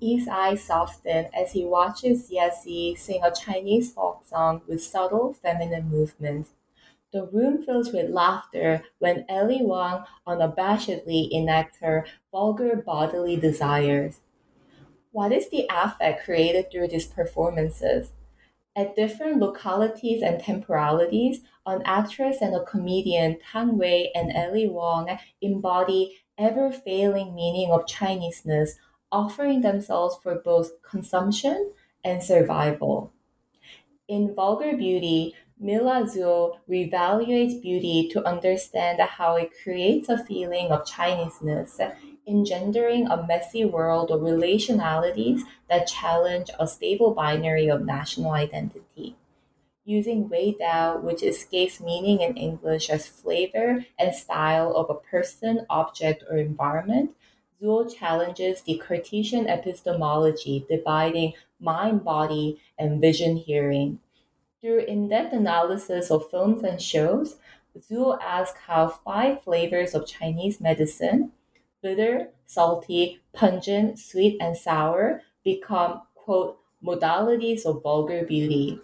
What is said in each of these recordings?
His eyes soften as he watches Yezi sing a Chinese folk song with subtle feminine movement. The room fills with laughter when Ali Wong unabashedly enacts her vulgar bodily desires. What is the affect created through these performances? At different localities and temporalities, an actress and a comedian, Tang Wei and Ali Wong, embody ever failing meaning of Chineseness offering themselves for both consumption and survival. In Vulgar Beauty, Mila Zuo reevaluates beauty to understand how it creates a feeling of Chineseness, engendering a messy world of relationalities that challenge a stable binary of national identity. Using Wei Dao, which escapes meaning in English as flavor and style of a person, object, or environment, Zuo challenges the Cartesian epistemology dividing mind body and vision hearing. Through in depth analysis of films and shows, Zuo asks how five flavors of Chinese medicine bitter, salty, pungent, sweet, and sour become, quote, modalities of vulgar beauty.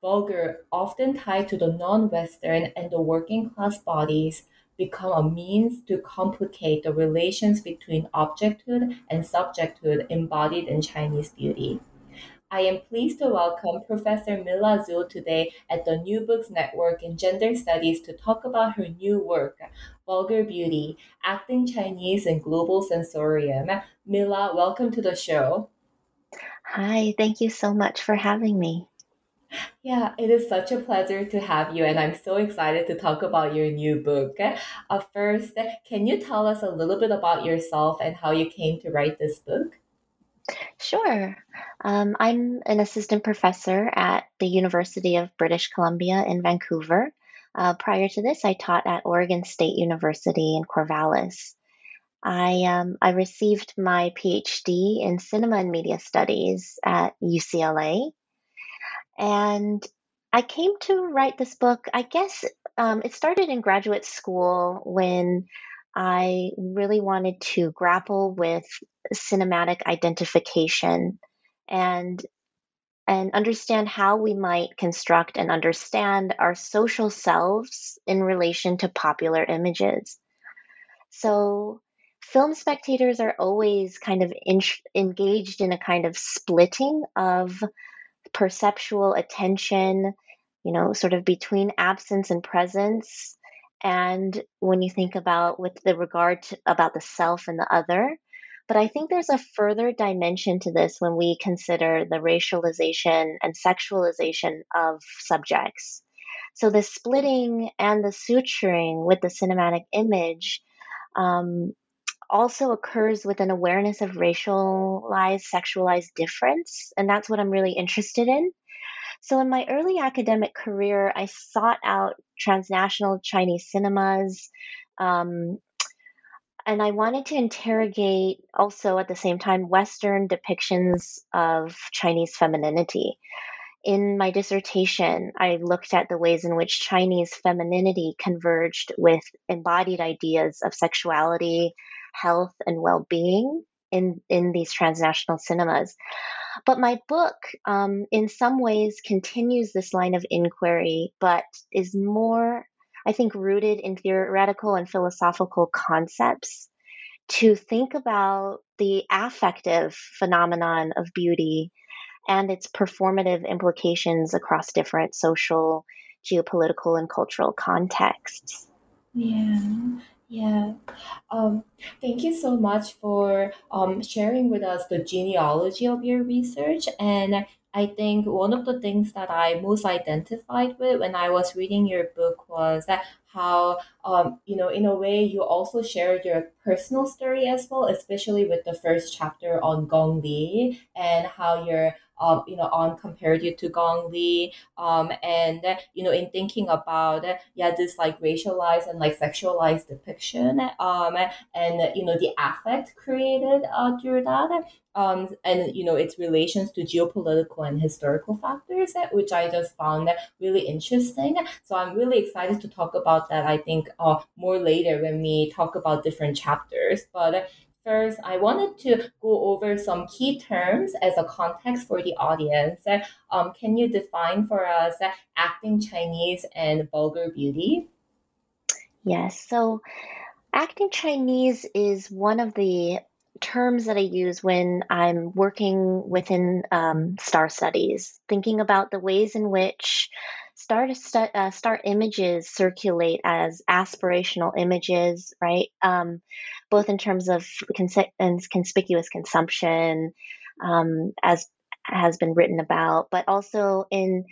Vulgar, often tied to the non Western and the working class bodies, become a means to complicate the relations between objecthood and subjecthood embodied in Chinese beauty. I am pleased to welcome Professor Mila Zuo today at the New Books Network in Gender Studies to talk about her new work, Vulgar Beauty Acting Chinese in Global Sensorium. Mila, welcome to the show. Hi, thank you so much for having me. Yeah, it is such a pleasure to have you, and I'm so excited to talk about your new book. Uh, first, can you tell us a little bit about yourself and how you came to write this book? Sure. Um, I'm an assistant professor at the University of British Columbia in Vancouver. Uh, prior to this, I taught at Oregon State University in Corvallis. I um, I received my PhD in cinema and media studies at UCLA, and I came to write this book, I guess um, it started in graduate school when I really wanted to grapple with cinematic identification and and understand how we might construct and understand our social selves in relation to popular images. So, film spectators are always kind of in, engaged in a kind of splitting of perceptual attention, you know, sort of between absence and presence. And when you think about with the regard to, about the self and the other, but I think there's a further dimension to this when we consider the racialization and sexualization of subjects. So the splitting and the suturing with the cinematic image um, also occurs with an awareness of racialized, sexualized difference. And that's what I'm really interested in. So, in my early academic career, I sought out transnational Chinese cinemas. Um, and I wanted to interrogate also at the same time Western depictions of Chinese femininity. In my dissertation, I looked at the ways in which Chinese femininity converged with embodied ideas of sexuality, health and well-being in in these transnational cinemas. But my book, um, in some ways, continues this line of inquiry, but is more, I think, rooted in theoretical and philosophical concepts to think about the affective phenomenon of beauty and its performative implications across different social, geopolitical, and cultural contexts. Yeah, yeah. Um, thank you so much for um, sharing with us the genealogy of your research. And I think one of the things that I most identified with when I was reading your book was that how um, you know in a way you also shared your personal story as well especially with the first chapter on gong li and how your um, you know, on compared you to Gong Li, um, and you know, in thinking about yeah, this like racialized and like sexualized depiction, um, and you know, the affect created uh, through that, um, and you know, its relations to geopolitical and historical factors, which I just found really interesting. So I'm really excited to talk about that. I think uh, more later when we talk about different chapters, but First, I wanted to go over some key terms as a context for the audience. Um, can you define for us acting Chinese and vulgar beauty? Yes. So, acting Chinese is one of the terms that I use when I'm working within um, star studies, thinking about the ways in which star uh, images circulate as aspirational images, right? Um, both in terms of cons- conspicuous consumption, um, as has been written about, but also in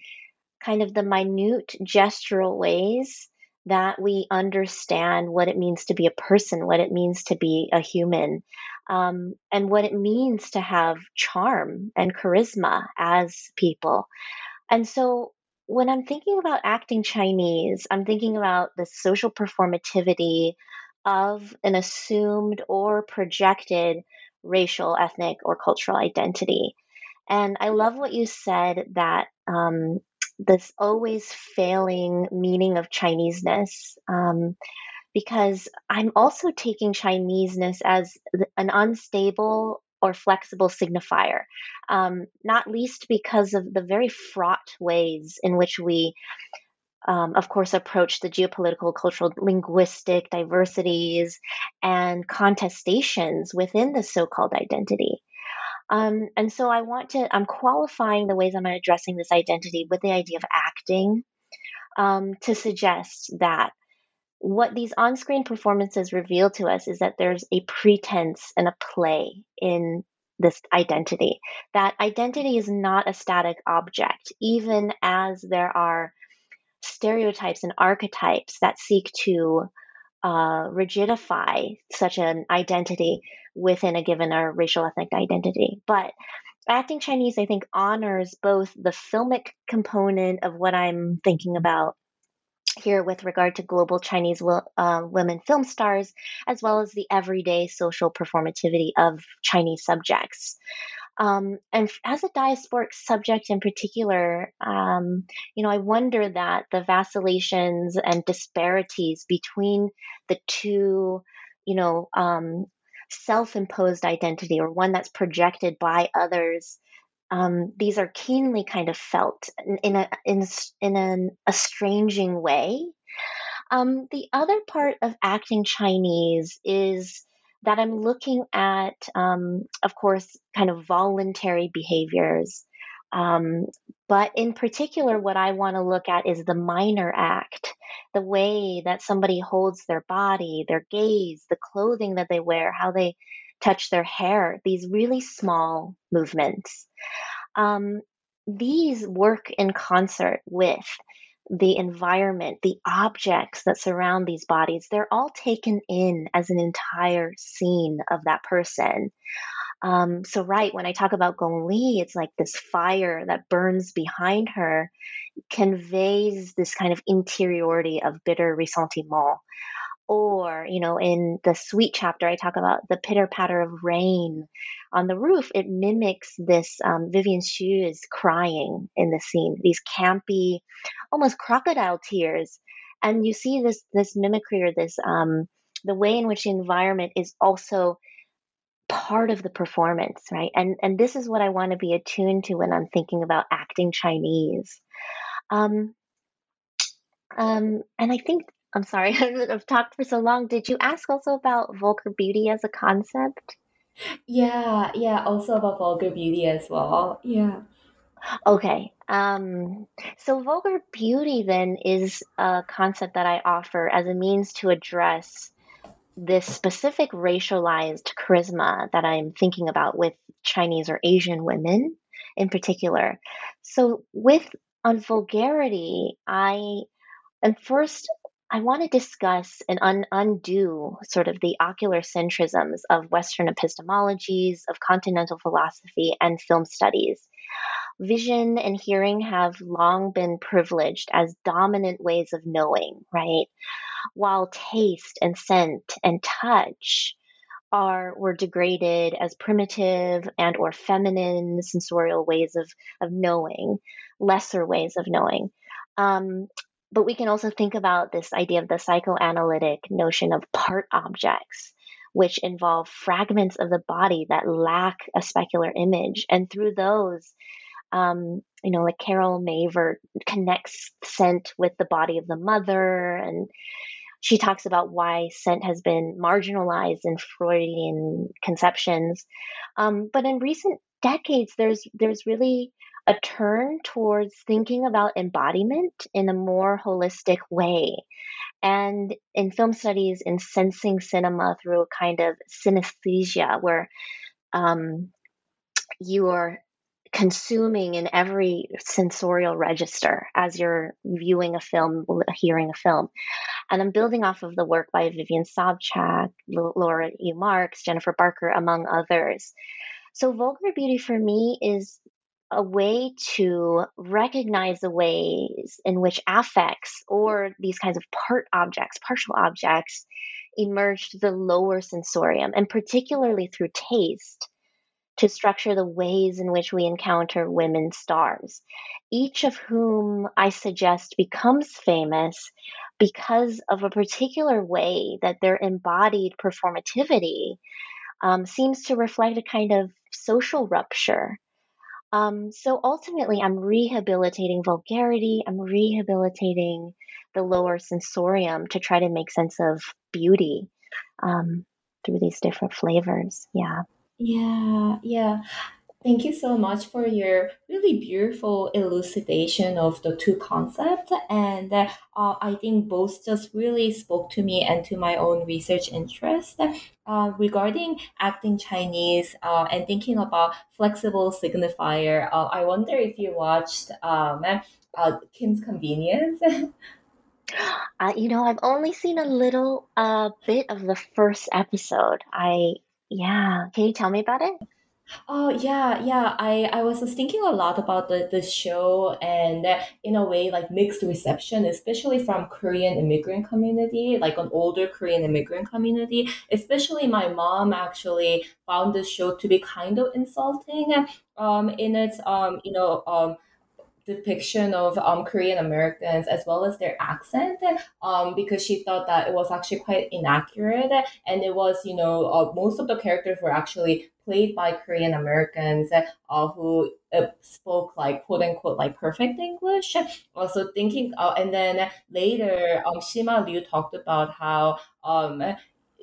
kind of the minute gestural ways that we understand what it means to be a person, what it means to be a human, um, and what it means to have charm and charisma as people. And so when I'm thinking about acting Chinese, I'm thinking about the social performativity of an assumed or projected racial, ethnic, or cultural identity. And I love what you said that um, this always failing meaning of Chineseness, um, because I'm also taking Chineseness as an unstable or flexible signifier, um, not least because of the very fraught ways in which we um, of course, approach the geopolitical, cultural, linguistic diversities and contestations within the so called identity. Um, and so I want to, I'm qualifying the ways I'm addressing this identity with the idea of acting um, to suggest that what these on screen performances reveal to us is that there's a pretense and a play in this identity. That identity is not a static object, even as there are stereotypes and archetypes that seek to uh, rigidify such an identity within a given or racial ethnic identity. But acting Chinese, I think, honors both the filmic component of what I'm thinking about here with regard to global Chinese uh, women film stars, as well as the everyday social performativity of Chinese subjects. Um, and as a diasporic subject in particular, um, you know, I wonder that the vacillations and disparities between the two, you know, um, self-imposed identity or one that's projected by others. Um, these are keenly kind of felt in, a in, in an estranging way. Um, the other part of acting Chinese is that I'm looking at, um, of course, kind of voluntary behaviors. Um, but in particular, what I want to look at is the minor act, the way that somebody holds their body, their gaze, the clothing that they wear, how they touch their hair, these really small movements. Um, these work in concert with the environment, the objects that surround these bodies, they're all taken in as an entire scene of that person. Um, so, right, when I talk about Gong Li, it's like this fire that burns behind her conveys this kind of interiority of bitter ressentiment. Or, you know, in the sweet chapter, I talk about the pitter patter of rain on the roof. It mimics this um, Vivian crying in the scene, these campy, almost crocodile tears. And you see this this mimicry or this um, the way in which the environment is also part of the performance, right? And and this is what I want to be attuned to when I'm thinking about acting Chinese. Um, um, and I think I'm sorry, I've talked for so long. Did you ask also about vulgar beauty as a concept? Yeah, yeah, also about vulgar beauty as well. Yeah. Okay. Um, so vulgar beauty then is a concept that I offer as a means to address this specific racialized charisma that I'm thinking about with Chinese or Asian women in particular. So with on vulgarity, I am first I want to discuss and un- undo sort of the ocular centrisms of Western epistemologies, of continental philosophy, and film studies. Vision and hearing have long been privileged as dominant ways of knowing, right? While taste and scent and touch are were degraded as primitive and or feminine sensorial ways of of knowing, lesser ways of knowing. Um, but we can also think about this idea of the psychoanalytic notion of part objects, which involve fragments of the body that lack a specular image, and through those, um, you know, like Carol Mavert connects scent with the body of the mother and she talks about why scent has been marginalized in Freudian conceptions. Um, but in recent decades, there's there's really a turn towards thinking about embodiment in a more holistic way. And in film studies, in sensing cinema through a kind of synesthesia, where um, you are consuming in every sensorial register as you're viewing a film, hearing a film. And I'm building off of the work by Vivian Sobchack, Laura E. Marks, Jennifer Barker, among others. So, vulgar beauty for me is a way to recognize the ways in which affects or these kinds of part objects, partial objects, emerge to the lower sensorium, and particularly through taste to structure the ways in which we encounter women stars, each of whom I suggest becomes famous because of a particular way that their embodied performativity um, seems to reflect a kind of social rupture. Um, so ultimately, I'm rehabilitating vulgarity, I'm rehabilitating the lower sensorium to try to make sense of beauty um, through these different flavors. Yeah. Yeah, yeah. Thank you so much for your really beautiful elucidation of the two concepts. And uh, I think both just really spoke to me and to my own research interest uh, regarding acting Chinese uh, and thinking about flexible signifier. Uh, I wonder if you watched um, uh, Kim's Convenience. Uh, you know, I've only seen a little bit of the first episode. I yeah. Can you tell me about it? Oh yeah, yeah. I I was just thinking a lot about the the show and in a way like mixed reception, especially from Korean immigrant community, like an older Korean immigrant community. Especially my mom actually found the show to be kind of insulting. Um, in its um, you know um depiction of um, Korean Americans as well as their accent um, because she thought that it was actually quite inaccurate and it was you know uh, most of the characters were actually played by Korean Americans uh, who uh, spoke like quote unquote like perfect English. Also thinking, uh, and then later, um, Simu Liu talked about how um,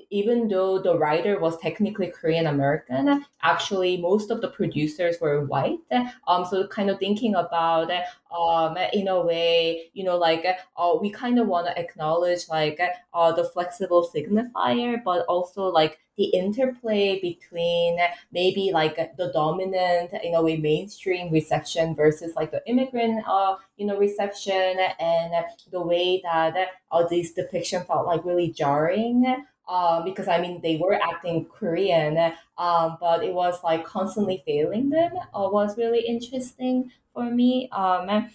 even though the writer was technically Korean American, actually most of the producers were white. Um, so kind of thinking about um, in a way, you know, like uh, we kind of want to acknowledge like uh, the flexible signifier, but also like the interplay between maybe like the dominant in a way mainstream reception versus like the immigrant uh you know reception and the way that uh, this depiction felt like really jarring um, because I mean they were acting Korean, um, but it was like constantly failing them. Uh, was really interesting for me. Um,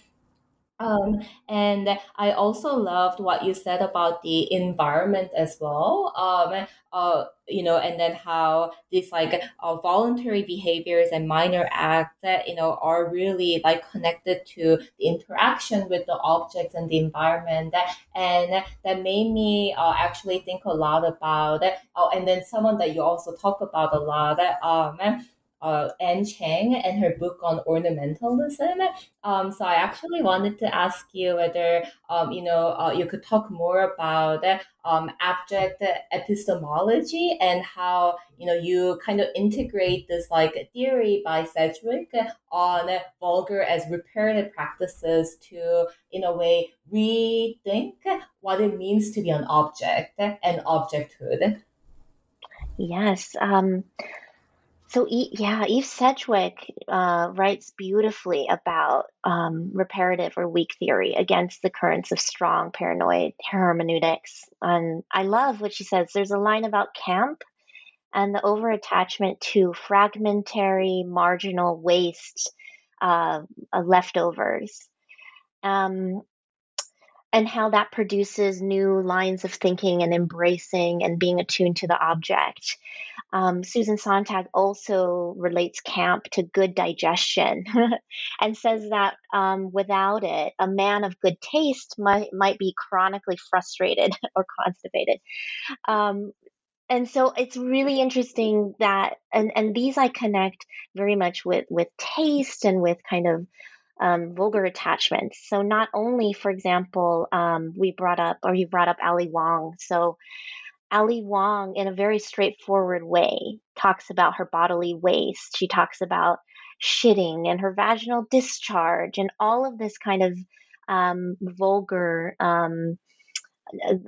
um, and I also loved what you said about the environment as well. Um, uh, you know, and then how these like uh, voluntary behaviors and minor acts that you know are really like connected to the interaction with the objects and the environment. And that made me uh, actually think a lot about. Oh, and then someone that you also talk about a lot. Um, uh, Anne Cheng and her book on ornamentalism. Um, so I actually wanted to ask you whether um, you know uh, you could talk more about um, abject epistemology and how you know you kind of integrate this like theory by Sedgwick on vulgar as reparative practices to in a way rethink what it means to be an object and objecthood. Yes. Um, so, yeah, Eve Sedgwick uh, writes beautifully about um, reparative or weak theory against the currents of strong paranoid hermeneutics. And I love what she says. There's a line about camp and the overattachment to fragmentary, marginal waste uh, leftovers. Um, and how that produces new lines of thinking and embracing and being attuned to the object. Um, Susan Sontag also relates camp to good digestion and says that um, without it, a man of good taste might, might be chronically frustrated or constipated. Um, and so it's really interesting that, and, and these I connect very much with, with taste and with kind of um, vulgar attachments. So not only, for example, um, we brought up or you brought up Ali Wong. So Ali Wong, in a very straightforward way, talks about her bodily waste. She talks about shitting and her vaginal discharge and all of this kind of um, vulgar um,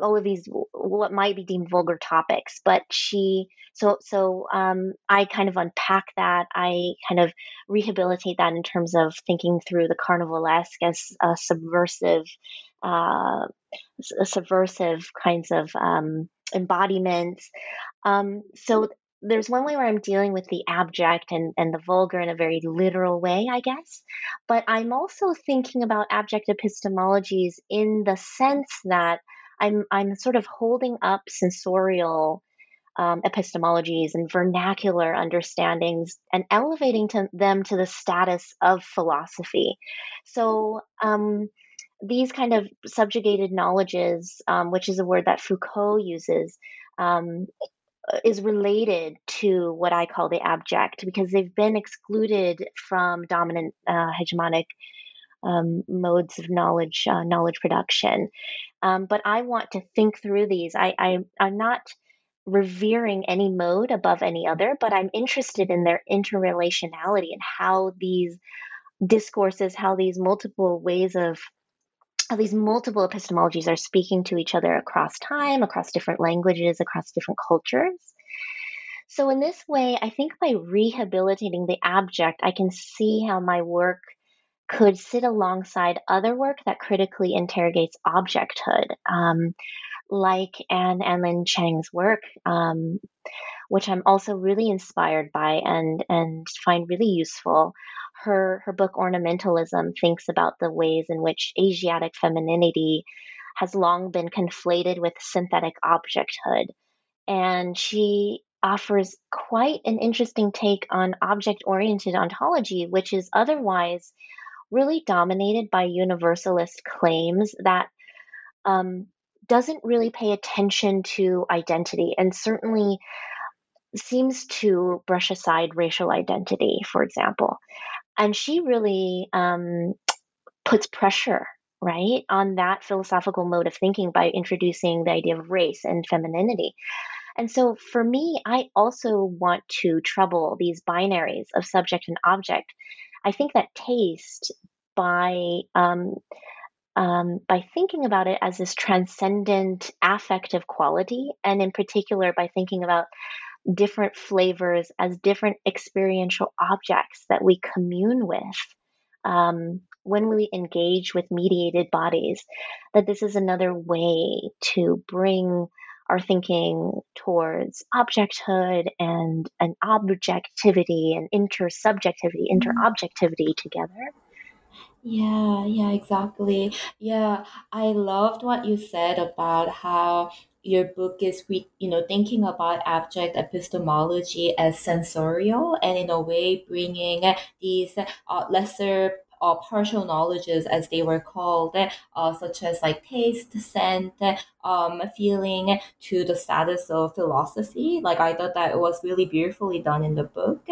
all of these what might be deemed vulgar topics but she so so um, i kind of unpack that i kind of rehabilitate that in terms of thinking through the carnivalesque as a subversive uh, subversive kinds of um, embodiments um, so there's one way where I'm dealing with the abject and, and the vulgar in a very literal way, I guess. But I'm also thinking about abject epistemologies in the sense that I'm I'm sort of holding up sensorial um, epistemologies and vernacular understandings and elevating to them to the status of philosophy. So um, these kind of subjugated knowledges, um, which is a word that Foucault uses, um, is related to what I call the abject because they've been excluded from dominant uh, hegemonic um, modes of knowledge uh, knowledge production. Um, but I want to think through these. I, I I'm not revering any mode above any other, but I'm interested in their interrelationality and how these discourses, how these multiple ways of how these multiple epistemologies are speaking to each other across time, across different languages, across different cultures. So, in this way, I think by rehabilitating the abject, I can see how my work could sit alongside other work that critically interrogates objecthood, um, like Anne Anlin Cheng's work, um, which I'm also really inspired by and and find really useful. Her her book Ornamentalism thinks about the ways in which Asiatic femininity has long been conflated with synthetic objecthood, and she offers quite an interesting take on object oriented ontology, which is otherwise really dominated by universalist claims that um, doesn't really pay attention to identity and certainly seems to brush aside racial identity, for example. And she really um, puts pressure, right, on that philosophical mode of thinking by introducing the idea of race and femininity. And so for me, I also want to trouble these binaries of subject and object I think that taste by um, um, by thinking about it as this transcendent affective quality, and in particular by thinking about different flavors as different experiential objects that we commune with um, when we engage with mediated bodies, that this is another way to bring are thinking towards objecthood and an objectivity and intersubjectivity, mm-hmm. interobjectivity together. Yeah, yeah, exactly. Yeah, I loved what you said about how your book is you know thinking about abject epistemology as sensorial and in a way bringing these uh, lesser uh, partial knowledges, as they were called, uh, such as like taste, scent, um, feeling, to the status of philosophy. Like I thought that it was really beautifully done in the book,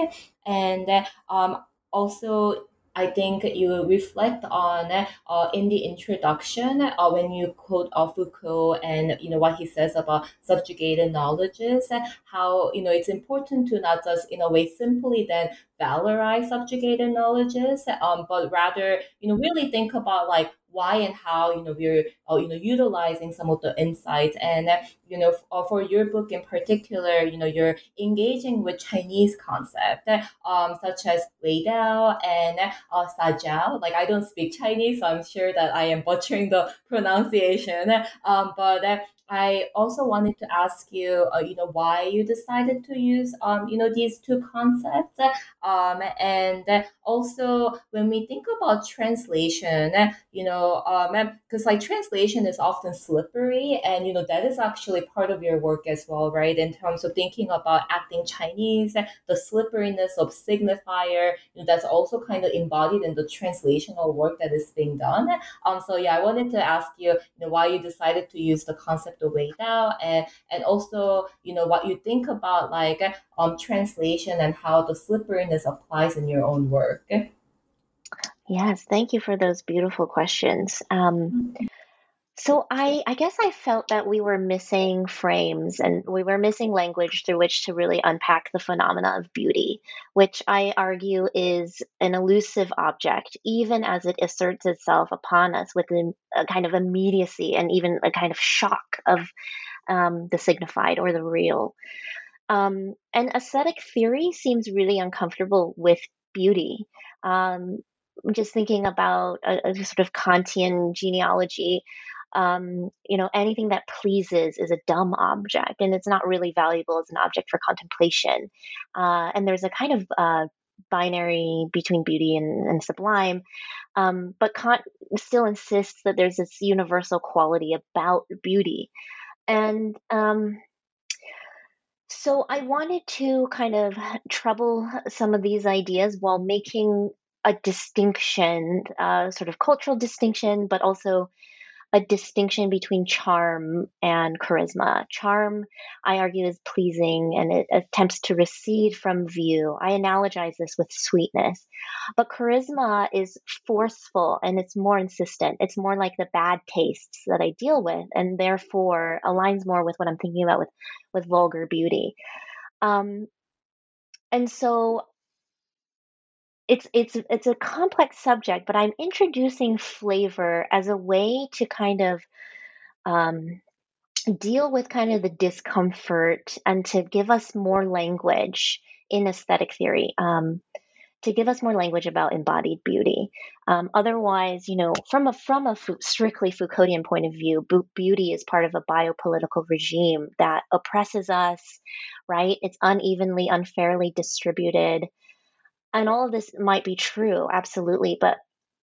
and um, also I think you reflect on uh, in the introduction uh, when you quote uh, Foucault and you know what he says about subjugated knowledges, how you know it's important to not just in a way simply then valorize subjugated knowledges, um, but rather you know really think about like why and how you know we're uh, you know utilizing some of the insights. And uh, you know f- for your book in particular you know you're engaging with chinese concept um, such as wei dao and uh, sajiao like i don't speak chinese so i'm sure that i am butchering the pronunciation. Um, but uh, I also wanted to ask you, uh, you know, why you decided to use, um, you know, these two concepts, um, and also when we think about translation, you know, because um, like translation is often slippery, and you know that is actually part of your work as well, right? In terms of thinking about acting Chinese, the slipperiness of signifier, you know, that's also kind of embodied in the translational work that is being done. Um, so yeah, I wanted to ask you, you know, why you decided to use the concept the wei dao and and also you know what you think about like um translation and how the slipperiness applies in your own work yes thank you for those beautiful questions um mm-hmm. So I, I guess I felt that we were missing frames and we were missing language through which to really unpack the phenomena of beauty, which I argue is an elusive object, even as it asserts itself upon us with a, kind of immediacy and even a kind of shock of um, the signified or the real. Um, and aesthetic theory seems really uncomfortable with beauty. Um, just thinking about a, a, sort of Kantian genealogy, um, you know, anything that pleases is a dumb object and it's not really valuable as an object for contemplation. Uh, and there's a kind of uh, binary between beauty and, and sublime. Um, but Kant still insists that there's this universal quality about beauty. And um, so I wanted to kind of trouble some of these ideas while making a distinction, uh, sort of cultural distinction, but also a distinction between charm and charisma. Charm, I argue, is pleasing and it attempts to recede from view. I analogize this with sweetness. But charisma is forceful and it's more insistent. It's more like the bad tastes that I deal with and therefore aligns more with what I'm thinking about with, with vulgar beauty. Um, and so it's it's it's a complex subject, but I'm introducing flavor as a way to kind of um, deal with kind of the discomfort and to give us more language in aesthetic theory. Um, to give us more language about embodied beauty. Um, otherwise, you know, from a from a strictly Foucauldian point of view, beauty is part of a biopolitical regime that oppresses us, right? It's unevenly, unfairly distributed and all of this might be true absolutely but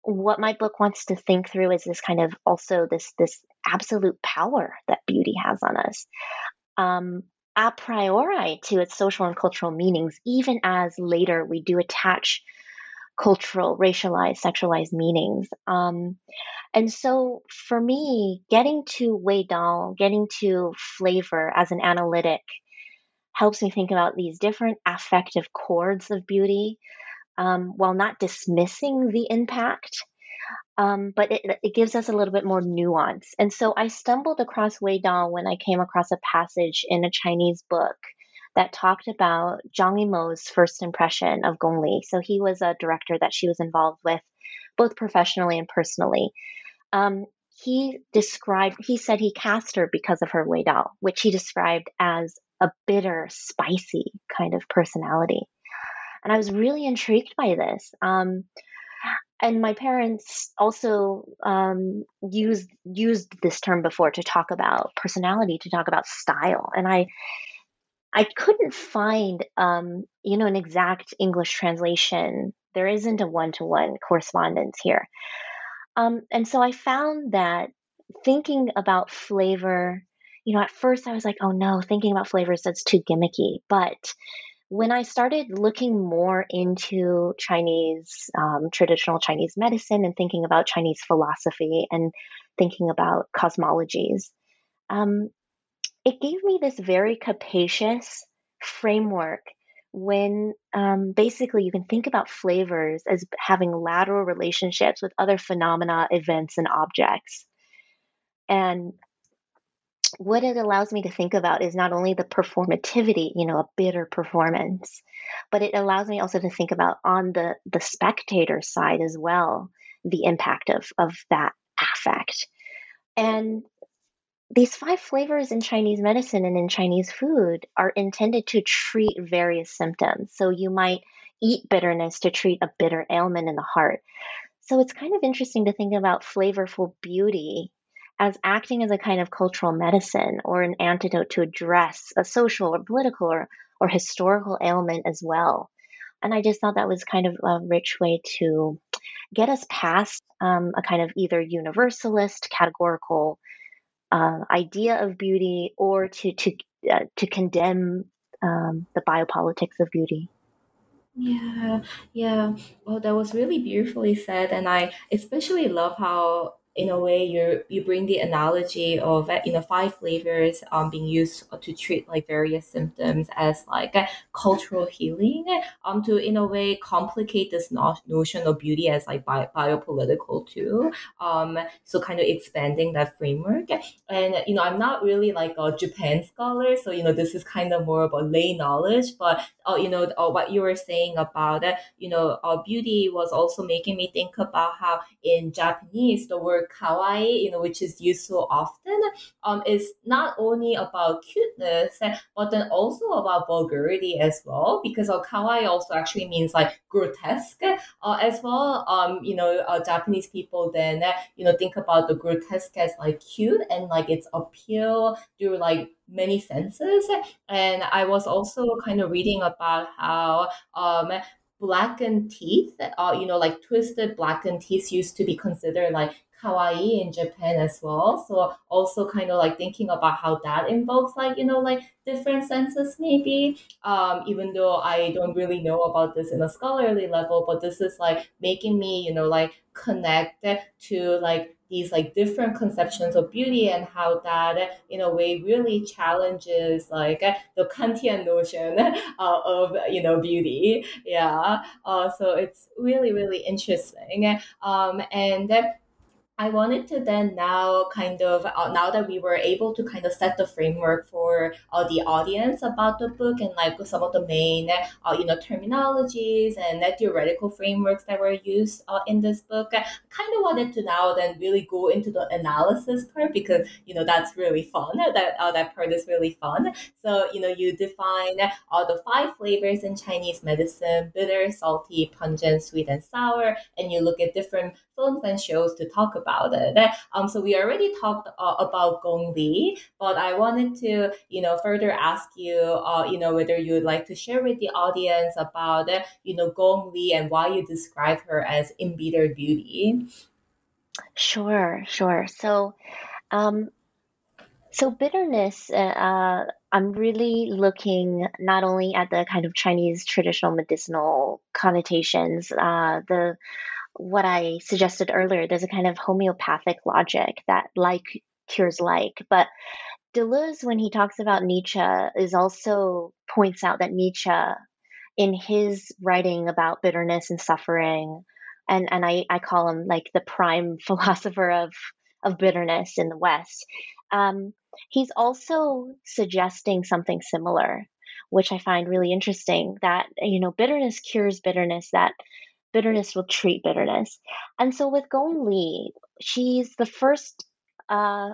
what my book wants to think through is this kind of also this this absolute power that beauty has on us. Um, a priori to its social and cultural meanings even as later we do attach cultural racialized sexualized meanings. Um, and so for me getting to wei dao getting to flavor as an analytic helps me think about these different affective chords of beauty um, while not dismissing the impact. Um, but it, it, gives us a little bit more nuance. And so I stumbled across Wei Dao when I came across a passage in a Chinese book that talked about Zhang Yimou's first impression of Gong Li. So he was a director that she was involved with, both professionally and personally. Um, he described, he said he cast her because of her Wei Dao, which he described as a bitter, spicy kind of personality. And I was really intrigued by this. Um, and my parents also um, used used this term before to talk about personality, to talk about style, and I I couldn't find um, you know an exact English translation. There isn't a one to one correspondence here, um, and so I found that thinking about flavor, you know, at first I was like, oh no, thinking about flavors that's too gimmicky, but when I started looking more into Chinese, um, traditional Chinese medicine and thinking about Chinese philosophy and thinking about cosmologies, um, it gave me this very capacious framework when um, basically you can think about flavors as having lateral relationships with other phenomena, events, and objects. And what it allows me to think about is not only the performativity, you know, a bitter performance, but it allows me also to think about on the the spectator side as well, the impact of of that affect. And these five flavors in Chinese medicine and in Chinese food are intended to treat various symptoms. So you might eat bitterness to treat a bitter ailment in the heart. So it's kind of interesting to think about flavorful beauty as acting as a kind of cultural medicine or an antidote to address a social or political or, or historical ailment as well. And I just thought that was kind of a rich way to get us past um, a kind of either universalist, categorical uh, idea of beauty or to to uh, to condemn um, the biopolitics of beauty. Yeah, yeah. Well, that was really beautifully said, and I especially love how in a way you you bring the analogy of you know five flavors um, being used to treat like various symptoms as like cultural healing um to in a way complicate this no- notion of beauty as like bi- biopolitical too um so kind of expanding that framework. And you know I'm not really like a Japan scholar so you know this is kind of more about lay knowledge but uh, you know uh, what you were saying about uh, you know uh, beauty was also making me think about how in Japanese the word kawaii, you know, which is used so often, um, is not only about cuteness, but then also about vulgarity as well, because uh, kawaii also actually means like grotesque uh, as well. Um, you know, uh, Japanese people then, you know, think about the grotesque as like cute and like its appeal through like many senses. And I was also kind of reading about how um, blackened teeth, uh, you know, like twisted blackened teeth used to be considered like kawaii in Japan as well. So also kind of like thinking about how that invokes like, you know, like different senses maybe. Um, even though I don't really know about this in a scholarly level, but this is like making me, you know, like connect to like these like different conceptions of beauty and how that in a way really challenges like the Kantian notion uh, of you know beauty yeah uh, so it's really really interesting um, and I wanted to then now kind of uh, now that we were able to kind of set the framework for uh, the audience about the book and like some of the main uh, you know terminologies and theoretical frameworks that were used uh, in this book. I kind of wanted to now then really go into the analysis part because you know that's really fun. That uh, that part is really fun. So you know you define all the five flavors in Chinese medicine: bitter, salty, pungent, sweet, and sour, and you look at different films and shows to talk about it. Um, so we already talked uh, about Gong Li, but I wanted to, you know, further ask you, uh, you know, whether you would like to share with the audience about, you know, Gong Li and why you describe her as embittered beauty. Sure, sure. So, um, so bitterness, uh, uh, I'm really looking not only at the kind of Chinese traditional medicinal connotations, uh, the what I suggested earlier, there's a kind of homeopathic logic that like cures like. But Deleuze, when he talks about Nietzsche, is also points out that Nietzsche, in his writing about bitterness and suffering, and, and I, I call him like the prime philosopher of, of bitterness in the West, um, he's also suggesting something similar, which I find really interesting that, you know, bitterness cures bitterness, that bitterness will treat bitterness. And so with Gong Li, she's the first uh,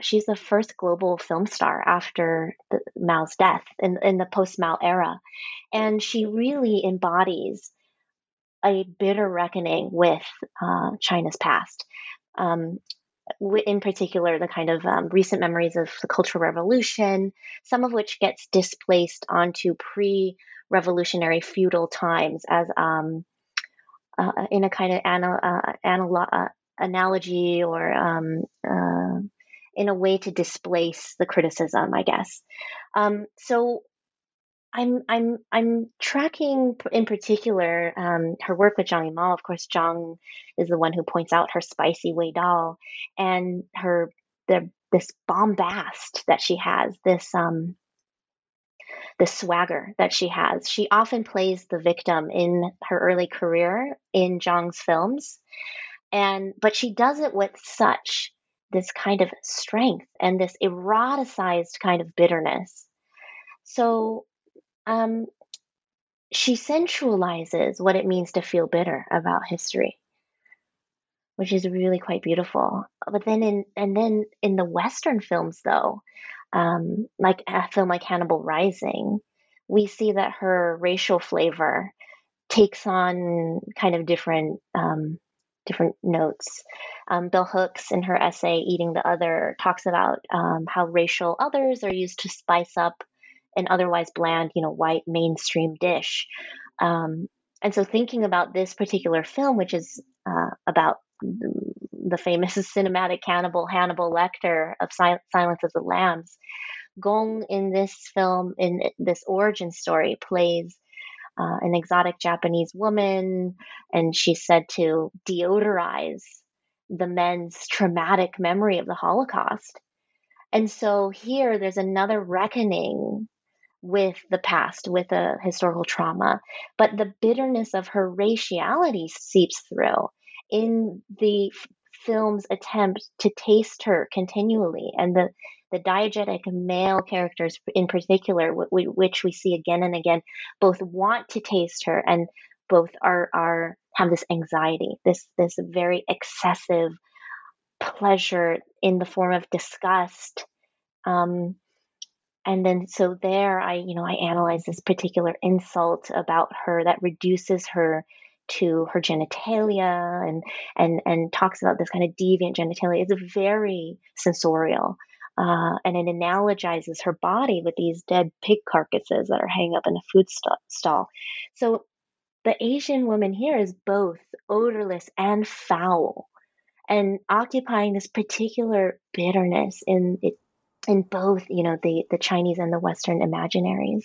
she's the first global film star after the, Mao's death in, in the post Mao era. And she really embodies a bitter reckoning with uh, China's past. Um, in particular, the kind of um, recent memories of the Cultural Revolution, some of which gets displaced onto pre revolutionary feudal times as um, uh, in a kind of anal- uh, anal- uh, analogy or um, uh, in a way to displace the criticism, I guess. Um, so I'm I'm I'm tracking in particular um, her work with Zhang Yimou. Of course, Zhang is the one who points out her spicy Wei Dao and her the this bombast that she has, this um the swagger that she has. She often plays the victim in her early career in Zhang's films, and but she does it with such this kind of strength and this eroticized kind of bitterness. So um, she sensualizes what it means to feel bitter about history, which is really quite beautiful. But then in and then in the Western films, though, um, like a film like Hannibal Rising, we see that her racial flavor takes on kind of different um, different notes. Um, Bell Hooks, in her essay "Eating the Other," talks about um, how racial others are used to spice up an otherwise bland, you know, white mainstream dish. Um, and so, thinking about this particular film, which is uh, about the famous cinematic cannibal Hannibal Lecter of Silence of the Lambs, Gong in this film, in this origin story, plays uh, an exotic Japanese woman, and she's said to deodorize the men's traumatic memory of the Holocaust. And so here there's another reckoning with the past, with a historical trauma, but the bitterness of her raciality seeps through in the film's attempt to taste her continually, and the the diegetic male characters in particular, w- w- which we see again and again, both want to taste her and both are are have this anxiety, this this very excessive pleasure in the form of disgust. Um, and then so there i you know i analyze this particular insult about her that reduces her to her genitalia and and and talks about this kind of deviant genitalia it's very sensorial uh, and it analogizes her body with these dead pig carcasses that are hanging up in a food st- stall so the asian woman here is both odorless and foul and occupying this particular bitterness in it in both, you know, the, the Chinese and the Western imaginaries.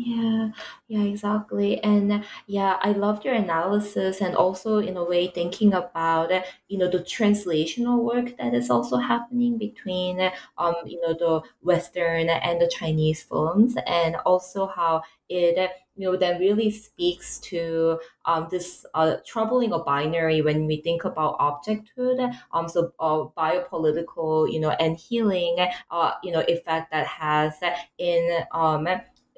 Yeah, yeah, exactly. And yeah, I loved your analysis and also in a way thinking about you know the translational work that is also happening between um you know the Western and the Chinese films and also how it you know then really speaks to um this uh troubling a binary when we think about objecthood um so uh, biopolitical you know and healing uh you know effect that has in um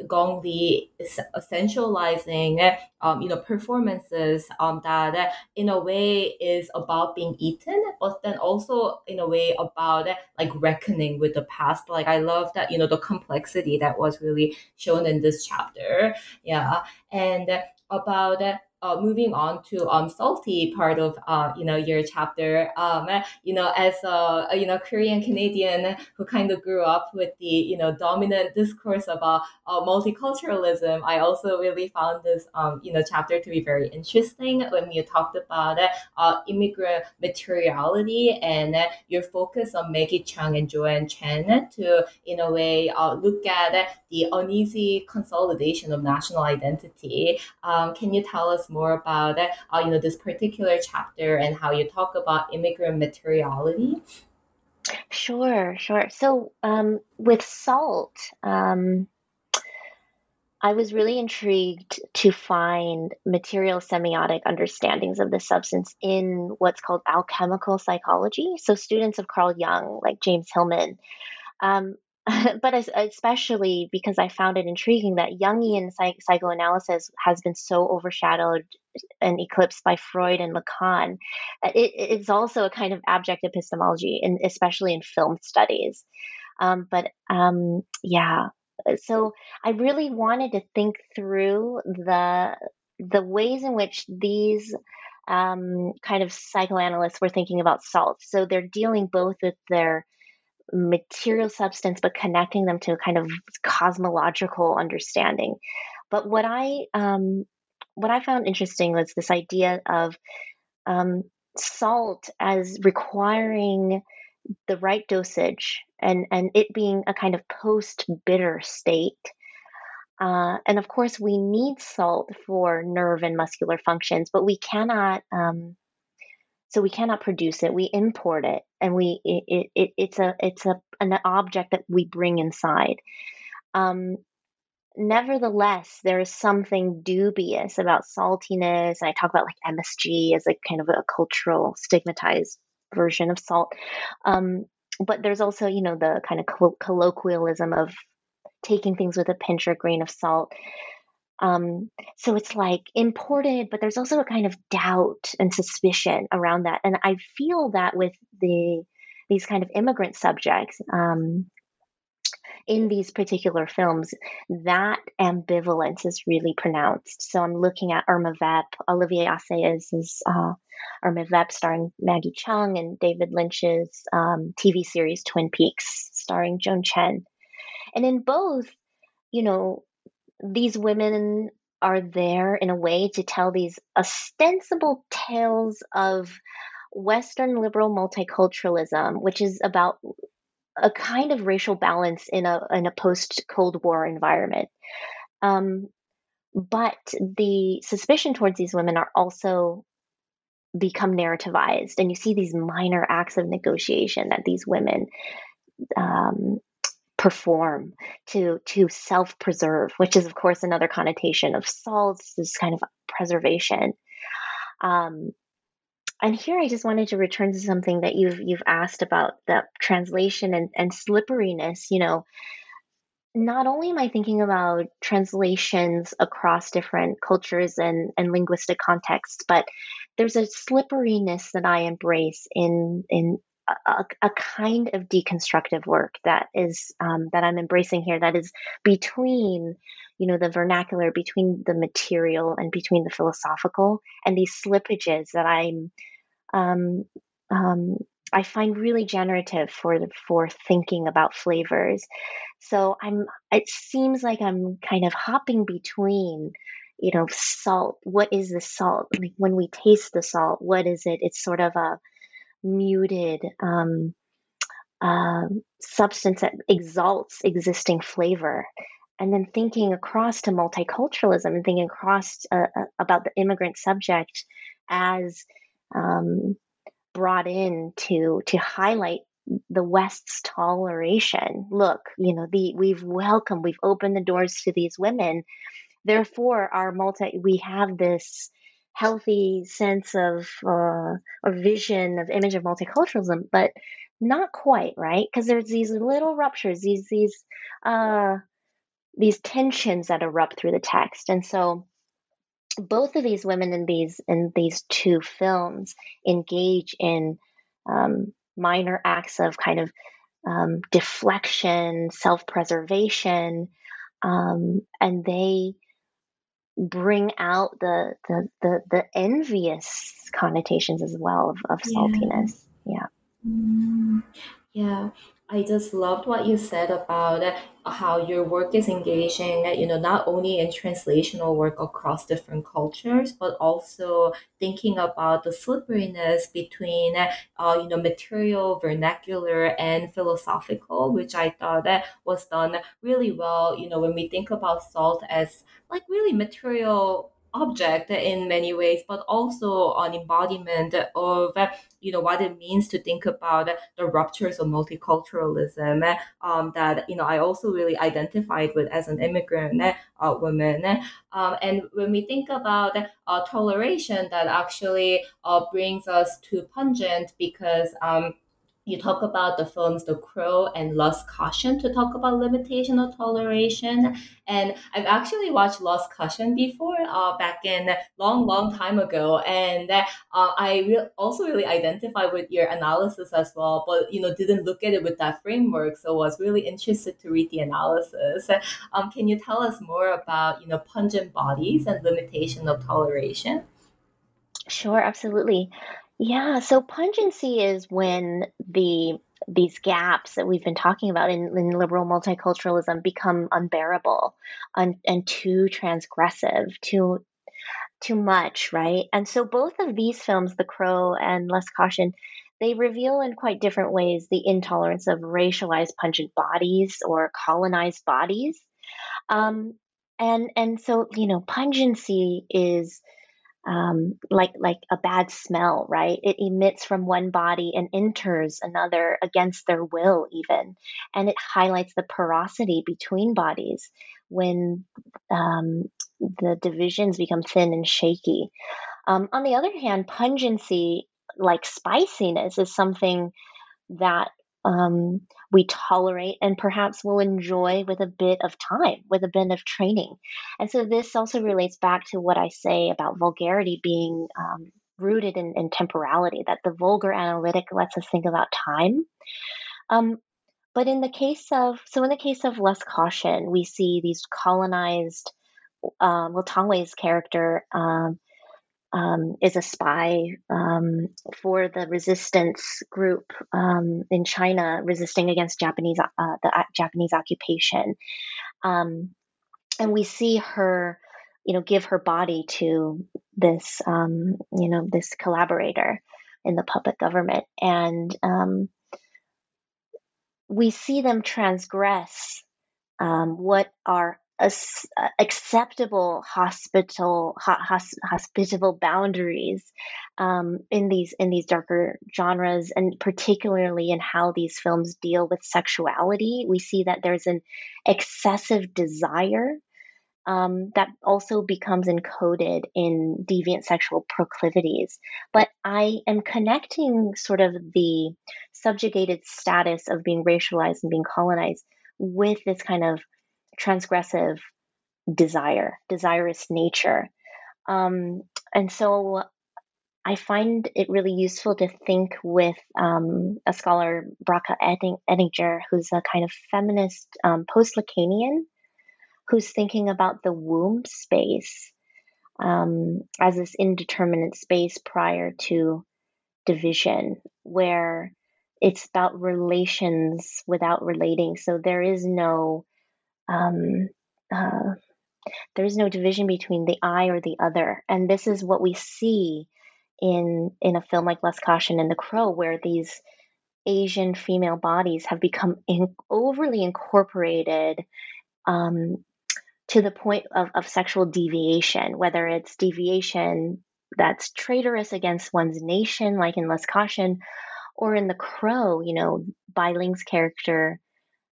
Gong Li essentializing um, you know performances um, that in a way is about being eaten, but then also in a way about like reckoning with the past. Like I love that you know the complexity that was really shown in this chapter. Yeah, and about uh, moving on to um salty part of uh you know your chapter. Um you know as a, you know Korean Canadian who kind of grew up with the you know dominant discourse about uh, multiculturalism I also really found this um you know chapter to be very interesting when you talked about uh, immigrant materiality and your focus on Maggie Cheung and Joanne Chen to in a way uh, look at the uneasy consolidation of national identity. Um, can you tell us more about uh, you know this particular chapter and how you talk about immigrant materiality? Sure, sure. So um, with salt, um, I was really intrigued to find material semiotic understandings of the substance in what's called alchemical psychology. So students of Carl Jung, like James Hillman, um, but especially because I found it intriguing that Jungian psych- psychoanalysis has been so overshadowed and eclipsed by Freud and Lacan. Uh, it, it's also a kind of abject epistemology, and especially in film studies. Um, but um, yeah, so I really wanted to think through the the ways in which these um, kind of psychoanalysts were thinking about salt. So they're dealing both with their material substance, but connecting them to a kind of cosmological understanding. But what I um, what I found interesting was this idea of um, salt as requiring the right dosage and and it being a kind of post bitter state uh, and of course, we need salt for nerve and muscular functions, but we cannot. Um, so we cannot produce it. We import it, and we it, it it's a it's a an object that we bring inside. Um, nevertheless, there is something dubious about saltiness, and I talk about like MSG as like kind of a cultural stigmatized version of salt. Um, but there's also, you know, the kind of colloquialism of taking things with a pinch or grain of salt. Um, so it's like imported, but there's also a kind of doubt and suspicion around that. And I feel that with the these kind of immigrant subjects um, in these particular films, that ambivalence is really pronounced. So I'm looking at Irma Vep. Olivier Assayas is uh, Irma Vep, starring Maggie Cheung, and David Lynch's um, TV series Twin Peaks, starring Joan Chen. And in both, you know, these women are there in a way to tell these ostensible tales of Western liberal multiculturalism, which is about a kind of racial balance in a in a post Cold War environment. Um, but the suspicion towards these women are also become narrativized, and you see these minor acts of negotiation that these women um, perform to to self-preserve which is of course another connotation of salts this kind of preservation. Um, and here i just wanted to return to something that you've you've asked about the translation and, and slipperiness you know. Not only am i thinking about translations across different cultures and, and linguistic contexts but there's a slipperiness that i embrace in in a, a, kind of deconstructive work that is um, that I'm embracing here that is between you know the vernacular between the material and between the philosophical and these slippages that I'm um, um, I find really generative for for thinking about flavors. So I'm it seems like I'm kind of hopping between you know salt. What is the salt? Like when we taste the salt what is it? It's sort of a muted um, uh, substance that exalts existing flavor. And then thinking across to multiculturalism and thinking across uh, uh, about the immigrant subject as um, brought in to to highlight the West's toleration. Look, you know, the we've welcomed, we've opened the doors to these women. Therefore, our multi we have this healthy sense of uh, or vision of image of multiculturalism, but not quite right? Because there's these little ruptures, these these uh, these tensions that erupt through the text, and so both of these women in these in these two films engage in um, minor acts of kind of um, deflection, self preservation, um, and they bring out the the the, the envious connotations as well of, of saltiness. Yeah. Yeah. Mm, yeah. I just loved what you said about how your work is engaging, you know, not only in translational work across different cultures, but also thinking about the slipperiness between, uh, you know, material, vernacular, and philosophical, which I thought that was done really well. You know, when we think about salt as like really material object in many ways, but also an embodiment of you know what it means to think about the ruptures of multiculturalism um, that you know I also really identified with as an immigrant uh, woman. Um, and when we think about uh, toleration, that actually uh, brings us to pungent because. Um, you talk about the films The Crow and Lust, Caution to talk about limitation of toleration. And I've actually watched Lust, Caution before, uh, back in long, long time ago, and uh, I re- also really identify with your analysis as well. But you know, didn't look at it with that framework, so was really interested to read the analysis. Um, can you tell us more about you know pungent bodies and limitation of toleration? Sure, absolutely. Yeah, so pungency is when the these gaps that we've been talking about in, in liberal multiculturalism become unbearable un, and too transgressive, too too much, right? And so both of these films, The Crow and Lust, Caution, they reveal in quite different ways the intolerance of racialized pungent bodies or colonized bodies. Um, and and so you know, pungency is um, like like a bad smell, right? It emits from one body and enters another against their will, even, and it highlights the porosity between bodies when um, the divisions become thin and shaky. Um, on the other hand, pungency, like spiciness, is something that um, we tolerate and perhaps will enjoy with a bit of time, with a bit of training. And so this also relates back to what I say about vulgarity being um, rooted in, in, temporality, that the vulgar analytic lets us think about time. Um, but in the case of, so in the case of Lust, Caution, we see these colonized, um, well, Tang Wei's character um, um, is a spy um, for the resistance group um, in China resisting against Japanese uh, the uh, Japanese occupation, um, and we see her, you know, give her body to this, um, you know, this collaborator in the puppet government, and um, we see them transgress what are acceptable hospital hos, hospitable boundaries um, in these in these darker genres and particularly in how these films deal with sexuality we see that there's an excessive desire um, that also becomes encoded in deviant sexual proclivities. But I am connecting sort of the subjugated status of being racialized and being colonized with this kind of transgressive desire, desirous nature. Um, and so I find it really useful to think with um, a scholar, Bracha Ettinger, who's a kind of feminist um, post Lacanian, who's thinking about the womb space um, as this indeterminate space prior to division, where it's about relations without relating. So there is no um, uh, there's no division between the I or the other, and this is what we see in in a film like Lust, Caution and The Crow, where these Asian female bodies have become in, overly incorporated um, to the point of, of sexual deviation, whether it's deviation that's traitorous against one's nation, like in Lust, Caution, or in The Crow, you know, Bai Ling's character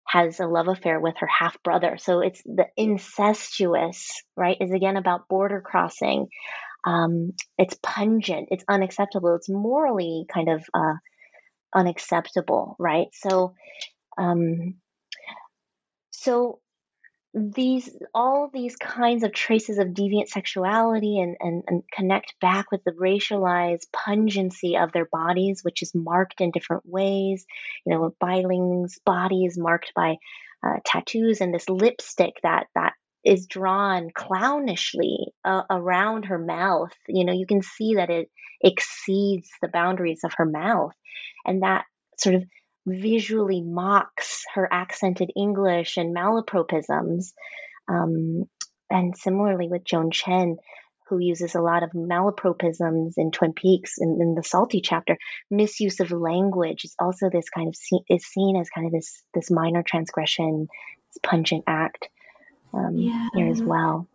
has a love affair with her half brother. So it's the incestuous, right? Is again about border crossing. Um, it's pungent. It's unacceptable. It's morally kind of uh, unacceptable, right? So, um, so these all these kinds of traces of deviant sexuality and, and, and connect back with the racialized pungency of their bodies, which is marked in different ways. You know, Bai Ling's body is marked by uh, tattoos and this lipstick that that is drawn clownishly uh, around her mouth. You know, you can see that it exceeds the boundaries of her mouth, and that sort of visually mocks her accented English and malapropisms. Um, and similarly with Joan Chen, who uses a lot of malapropisms in Twin Peaks in, in the Salty chapter, misuse of language is also this kind of is seen as kind of this this minor transgression, this pungent act um, yeah. here as well.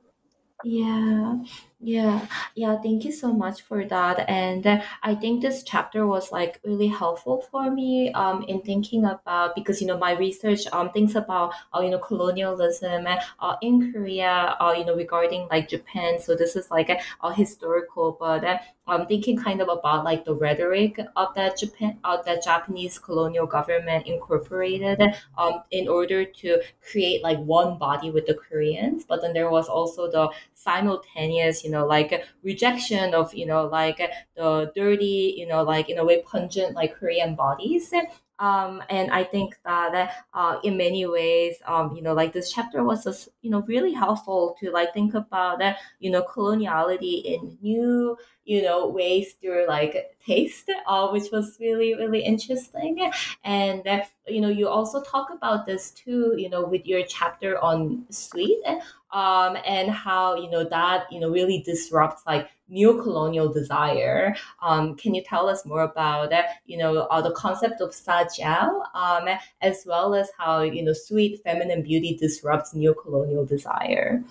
Yeah, Yeah, yeah, thank you so much for that. And uh, I think this chapter was like really helpful for me um in thinking about because you know my research um thinks about uh, you know colonialism uh, in Korea uh, you know regarding like Japan. So this is like a, historical, but uh, I'm thinking kind of about like the rhetoric of that Japan of that Japanese colonial government incorporated um in order to create like one body with the Koreans. But then there was also the simultaneous, you know, like rejection of, you know, like the dirty, you know, like in a way pungent like Korean bodies. Um, and I think that uh, in many ways, um, you know, like this chapter was just, you know, really helpful to like think about that, you know, coloniality in new, you know, ways through like taste, uh, which was really, really interesting. And, uh, you know, you also talk about this too, you know, with your chapter on sweet um, and how you know that you know really disrupts like neo-colonial desire. Um, can you tell us more about you know uh, the concept of sajiao, um, as well as how you know sweet feminine beauty disrupts neo-colonial desire?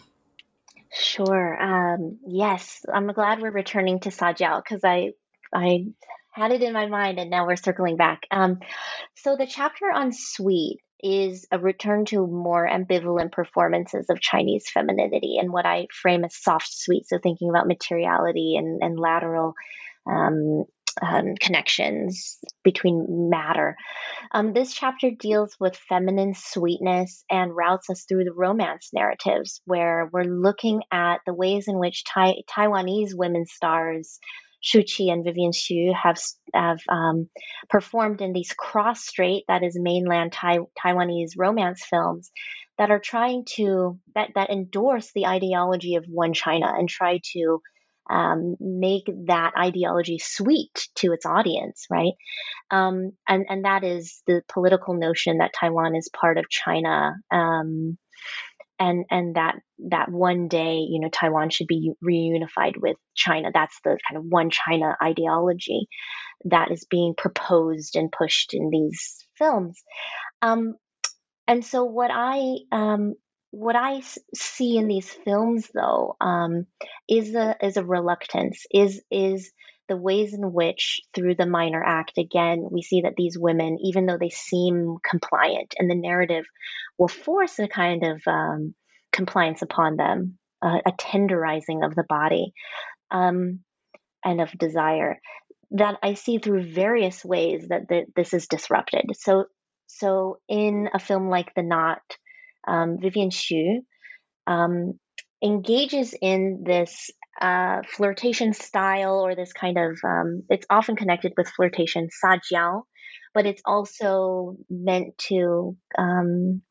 Sure. Um, yes, I'm glad we're returning to sajiao because I I had it in my mind and now we're circling back. Um, so the chapter on sweet is a return to more ambivalent performances of Chinese femininity and what I frame as soft sweet. So thinking about materiality and, and lateral um, um, connections between matter. Um, this chapter deals with feminine sweetness and routes us through the romance narratives, where we're looking at the ways in which tai- Taiwanese women stars Shu Qi and Vivian Hsu have have um, performed in these cross strait, that is mainland tai- Taiwanese romance films, that are trying to that that endorse the ideology of one China and try to um, make that ideology sweet to its audience, right? Um, and and that is the political notion that Taiwan is part of China. Um, and and that that one day you know Taiwan should be reunified with China. That's the kind of one China ideology that is being proposed and pushed in these films. Um, and so what I um, what I see in these films though um, is a is a reluctance is is the ways in which through the minor act again we see that these women even though they seem compliant and the narrative will force a kind of um, compliance upon them uh, a tenderizing of the body um, and of desire that i see through various ways that the, this is disrupted. So so in a film like the knot um, vivian Hsu um, engages in this uh, flirtation style or this kind of um, it's often connected with flirtation sajiao but it's also meant to um,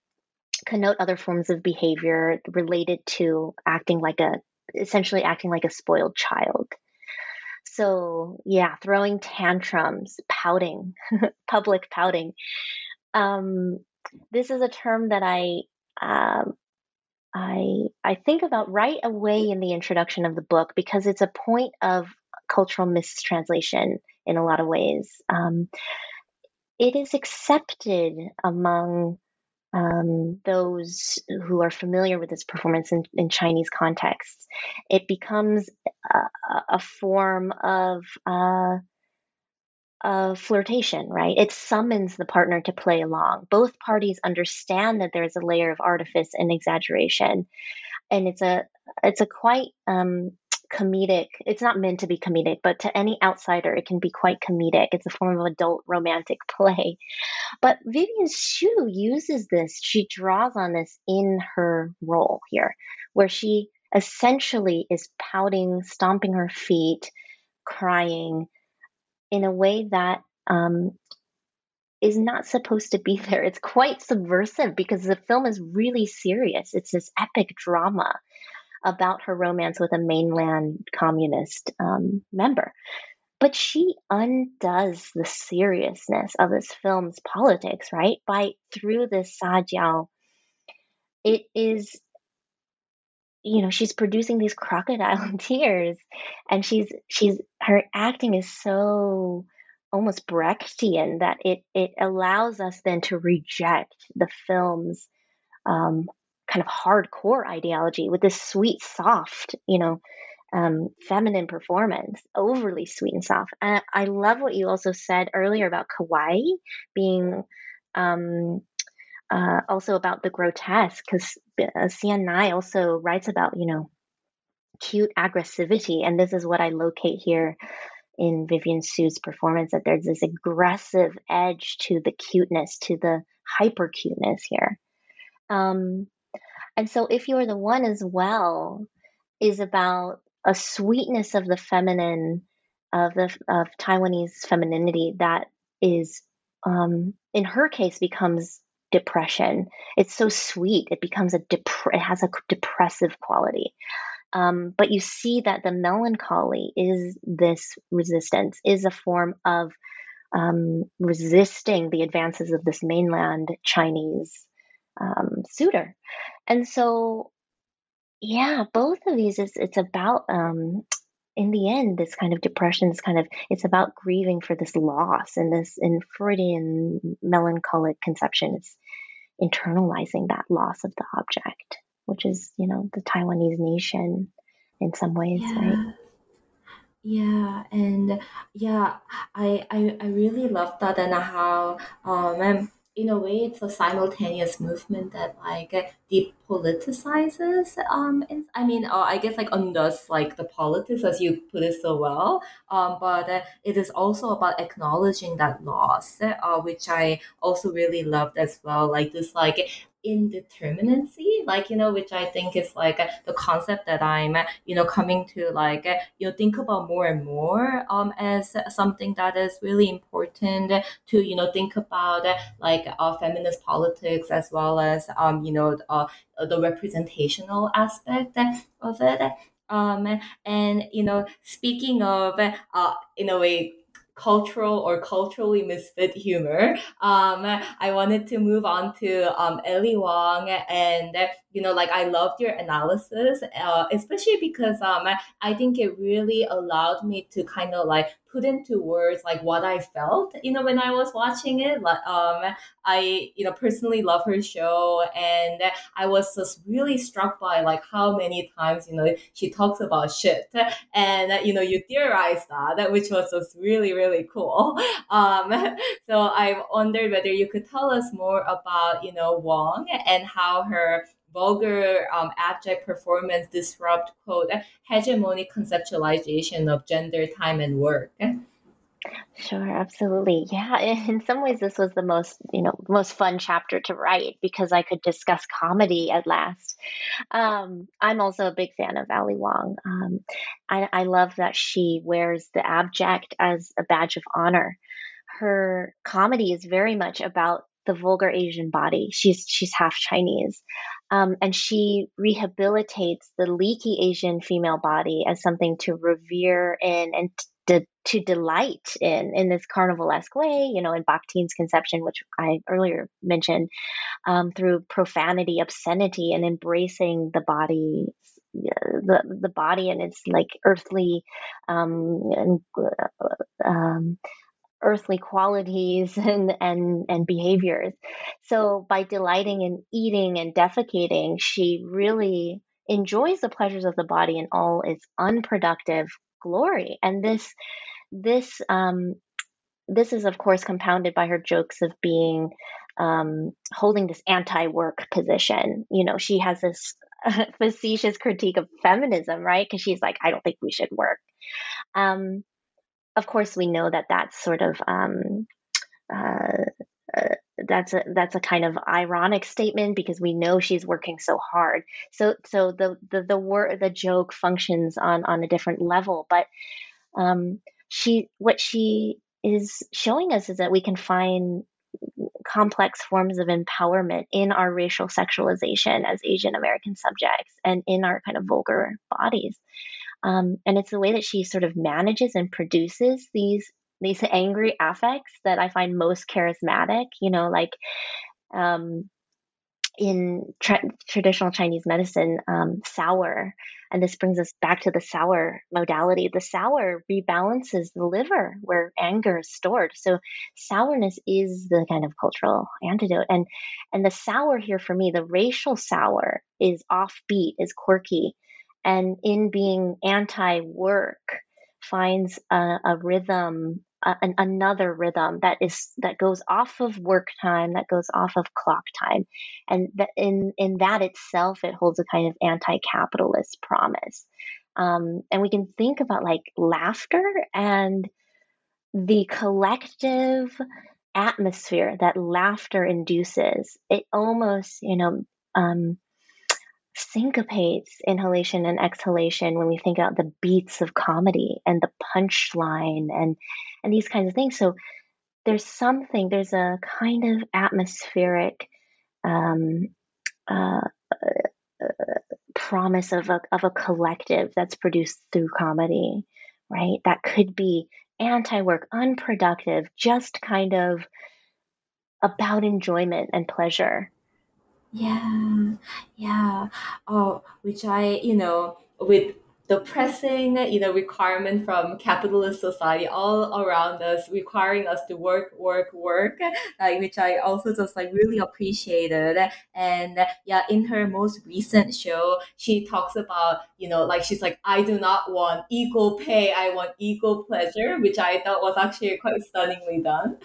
connote other forms of behavior related to acting like a essentially acting like a spoiled child. So yeah throwing tantrums pouting public pouting. Um, this is a term that i um, I I think about right away in the introduction of the book because it's a point of cultural mistranslation in a lot of ways. Um, it is accepted among um, those who are familiar with this performance in, in Chinese contexts. It becomes a, a form of uh, of flirtation, right? It summons the partner to play along. Both parties understand that there's a layer of artifice and exaggeration, and it's a it's a quite um, comedic. It's not meant to be comedic, but to any outsider, it can be quite comedic. It's a form of adult romantic play. But Vivian Hsu uses this. She draws on this in her role here, where she essentially is pouting, stomping her feet, crying in a way that um, is not supposed to be there. It's quite subversive because the film is really serious. It's this epic drama about her romance with a mainland communist um, member. But she undoes the seriousness of this film's politics, right? By through this Sajiao, it is you know she's producing these crocodile tears and she's she's her acting is so almost brechtian that it it allows us then to reject the film's um, kind of hardcore ideology with this sweet soft you know um, feminine performance, overly sweet and soft. And I love what you also said earlier about kawaii being um, uh, also about the grotesque, because uh, Ngai also writes about, you know, cute aggressivity. And this is what I locate here in Vivian Hsu's performance that there's this aggressive edge to the cuteness, to the hyper cuteness here. Um, and so, if you're the one as well, is about a sweetness of the feminine, of the of Taiwanese femininity that is, um, in her case, becomes depression. It's so sweet; it becomes a dep- it has a depressive quality. Um, but you see that the melancholy is this resistance, is a form of um, resisting the advances of this mainland Chinese um, suitor. And so yeah, both of these is it's about um in the end this kind of depression is kind of it's about grieving for this loss and this in Freudian melancholic conception it's internalizing that loss of the object, which is, you know, the Taiwanese nation in some ways, Yeah. right? Yeah, and yeah, I I, I really love that and how um in a way it's a simultaneous movement that like depoliticizes um I mean uh, I guess like undoes like the politics as you put it so well. Um but uh, it is also about acknowledging that loss uh, which I also really loved as well. Like this like indeterminacy like you know which i think is like the concept that i'm you know coming to like you know think about more and more um as something that is really important to you know think about like uh, feminist politics as well as um you know uh, the representational aspect of it. Um and you know speaking of uh in a way cultural or culturally misfit humor. Um, I wanted to move on to um, Ali Wong, and you know, like I loved your analysis, uh, especially because um, I think it really allowed me to kind of like put into words like what I felt, you know, when I was watching it. Like, um, I, you know, personally love her show, and I was just really struck by like how many times, you know, she talks about shit, and you know, you theorize that, which was just really, really cool. Um, so I wondered whether you could tell us more about, you know, Wong and how her vulgar um, abject performance disrupt quote hegemonic conceptualization of gender time and work Sure, absolutely. Yeah, in some ways this was the most, you know, most fun chapter to write because I could discuss comedy at last. Um, I'm also a big fan of Ali Wong. Um, I, I love that she wears the abject as a badge of honor. Her comedy is very much about the vulgar Asian body. She's she's half Chinese, um, and she rehabilitates the leaky Asian female body as something to revere in and to, to delight in in this carnivalesque way. You know, in Bakhtin's conception, which I earlier mentioned, um, through profanity, obscenity, and embracing the body the the body and its like earthly um, and, uh, um, earthly qualities and and and behaviors. So by delighting in eating and defecating, she really enjoys the pleasures of the body in all its unproductive glory. And this this um this is of course compounded by her jokes of being um, holding this anti-work position. You know, she has this facetious critique of feminism, right? Because she's like, I don't think we should work. Um, of course, we know that that's sort of um, uh, uh, that's a that's a kind of ironic statement because we know she's working so hard. So so the the the word the joke functions on on a different level, but um, she what she is showing us is that we can find complex forms of empowerment in our racial sexualization as Asian American subjects and in our kind of vulgar bodies. Um, and it's the way that she sort of manages and produces these these angry affects that I find most charismatic. You know, like um, in tra- traditional Chinese medicine, um, sour, and this brings us back to the sour modality. The sour rebalances the liver where anger is stored. So sourness is the kind of cultural antidote. And and the sour here for me, the racial sour, is offbeat, is quirky, and in being anti-work finds a, a rhythm uh, an, another rhythm that is that goes off of work time that goes off of clock time. And that in in that itself it holds a kind of anti-capitalist promise. Um, and we can think about like laughter and the collective atmosphere that laughter induces. It almost you know um, syncopates inhalation and exhalation when we think about the beats of comedy and the punchline and and these kinds of things. So there's something there's a kind of atmospheric um, uh, uh, promise of a, of a collective that's produced through comedy right? That could be anti-work unproductive just kind of about enjoyment and pleasure Yeah, yeah. Oh, which I, you know, with the pressing, you know, requirement from capitalist society all around us, requiring us to work, work, work, like which I also just like really appreciated. And yeah, in her most recent show, she talks about, you know, like she's like, I do not want equal pay, I want equal pleasure, which I thought was actually quite stunningly done.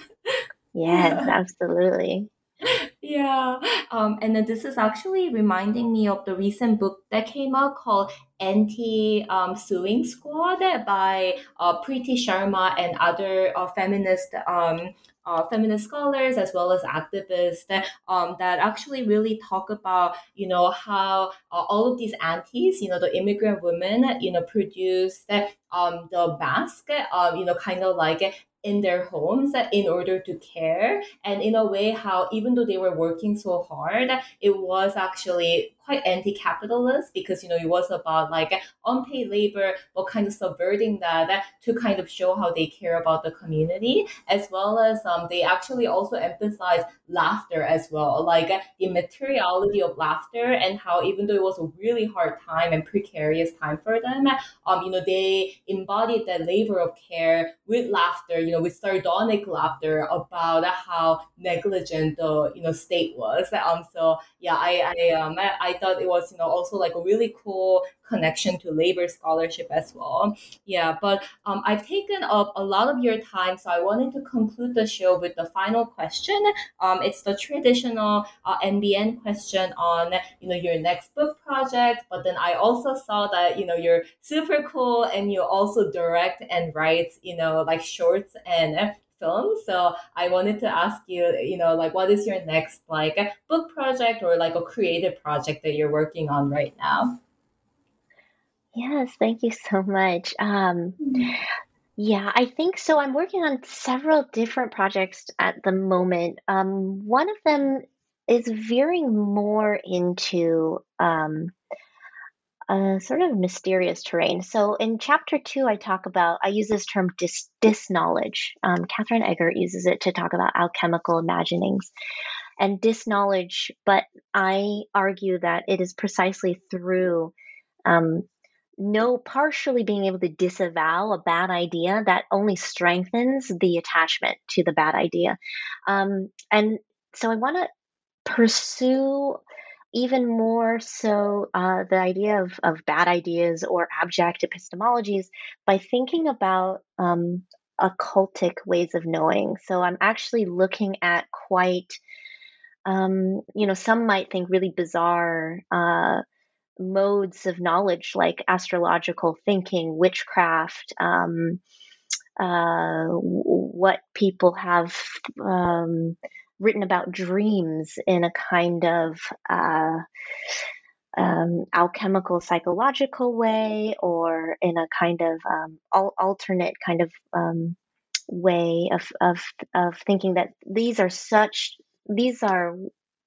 yes absolutely Yeah, um, and then this is actually reminding me of the recent book that came out called Auntie um, Sewing Squad by uh, Preeti Sharma and other uh, feminist um, uh, feminist scholars as well as activists that, um, that actually really talk about you know how uh, all of these aunties you know the immigrant women you know produce um, the mask um, you know kind of like in their homes in order to care. And in a way how even though they were working so hard it was actually quite anti-capitalist because you know it was about like unpaid labor but kind of subverting that to kind of show how they care about the community as well as um, they actually also emphasize laughter as well like the materiality of laughter and how even though it was a really hard time and precarious time for them um, you know they embodied that labor of care with laughter you know with sardonic laughter about how negligent the you know state was. Um so yeah i i um i I thought it was, you know, also like a really cool connection to labor scholarship as well. Yeah, but um, I've taken up a lot of your time, so I wanted to conclude the show with the final question. Um, it's the traditional uh, NBN question on, you know, your next book project. But then I also saw that, you know, you're super cool and you also direct and write, you know, like shorts and So I wanted to ask you, you know, like what is your next like book project or like a creative project that you're working on right now? Yes, thank you so much. Um, yeah, I think so. I'm working on several different projects at the moment. Um, one of them is veering more into um, a sort of mysterious terrain. So in chapter two, I talk about, I use this term dis, disknowledge. Um, Katherine Eggert uses it to talk about alchemical imaginings and disknowledge, but I argue that it is precisely through um, no partially being able to disavow a bad idea that only strengthens the attachment to the bad idea. Um, and so I want to pursue even more so uh, the idea of, of bad ideas or abject epistemologies by thinking about um, occultic ways of knowing. So I'm actually looking at quite, um, you know, some might think really bizarre uh, modes of knowledge like astrological thinking, witchcraft. Um, uh, what people have um, written about dreams in a kind of uh, um, alchemical psychological way or in a kind of um, al- alternate kind of um, way of, of of thinking that these are such these are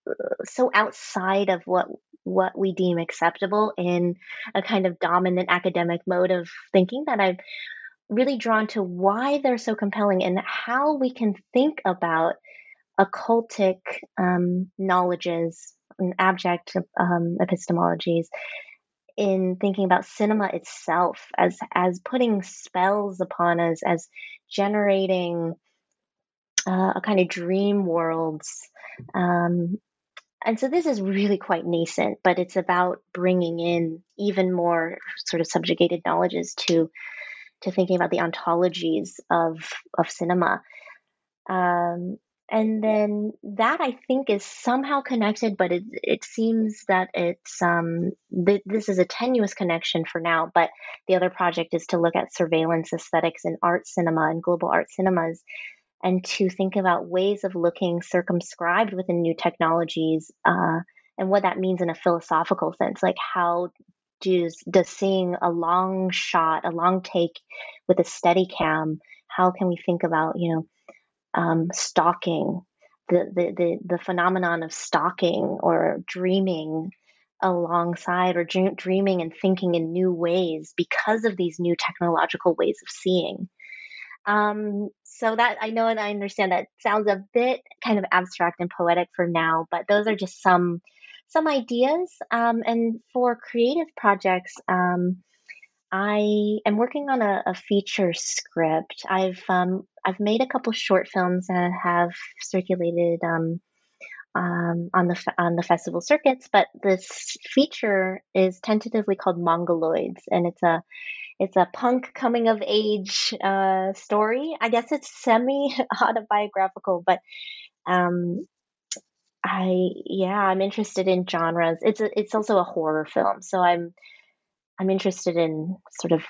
uh, so outside of what what we deem acceptable in a kind of dominant academic mode of thinking that I've really drawn to why they're so compelling and how we can think about occultic um, knowledges and abject um, epistemologies in thinking about cinema itself as as putting spells upon us as generating uh, a kind of dream worlds um, and so this is really quite nascent, but it's about bringing in even more sort of subjugated knowledges to to thinking about the ontologies of of cinema. Um, and then that I think is somehow connected, but it it seems that it's um th- this is a tenuous connection for now. But the other project is to look at surveillance aesthetics in art cinema and global art cinemas, and to think about ways of looking circumscribed within new technologies uh, and what that means in a philosophical sense. Like how does does seeing a long shot, a long take with a steady cam, how can we think about you know um, stalking, the, the, the, the phenomenon of stalking or dreaming alongside or dream, dreaming and thinking in new ways because of these new technological ways of seeing. Um, so that I know and I understand that sounds a bit kind of abstract and poetic for now, but those are just some some ideas. Um, and for creative projects, um, I am working on a, a feature script. I've um, I've made a couple short films that have circulated um, um, on the on the festival circuits, but this feature is tentatively called Mongoloids, and it's a it's a punk coming of age uh, story. I guess it's semi autobiographical, but um, I yeah, I'm interested in genres. It's a, it's also a horror film, so I'm I'm interested in sort of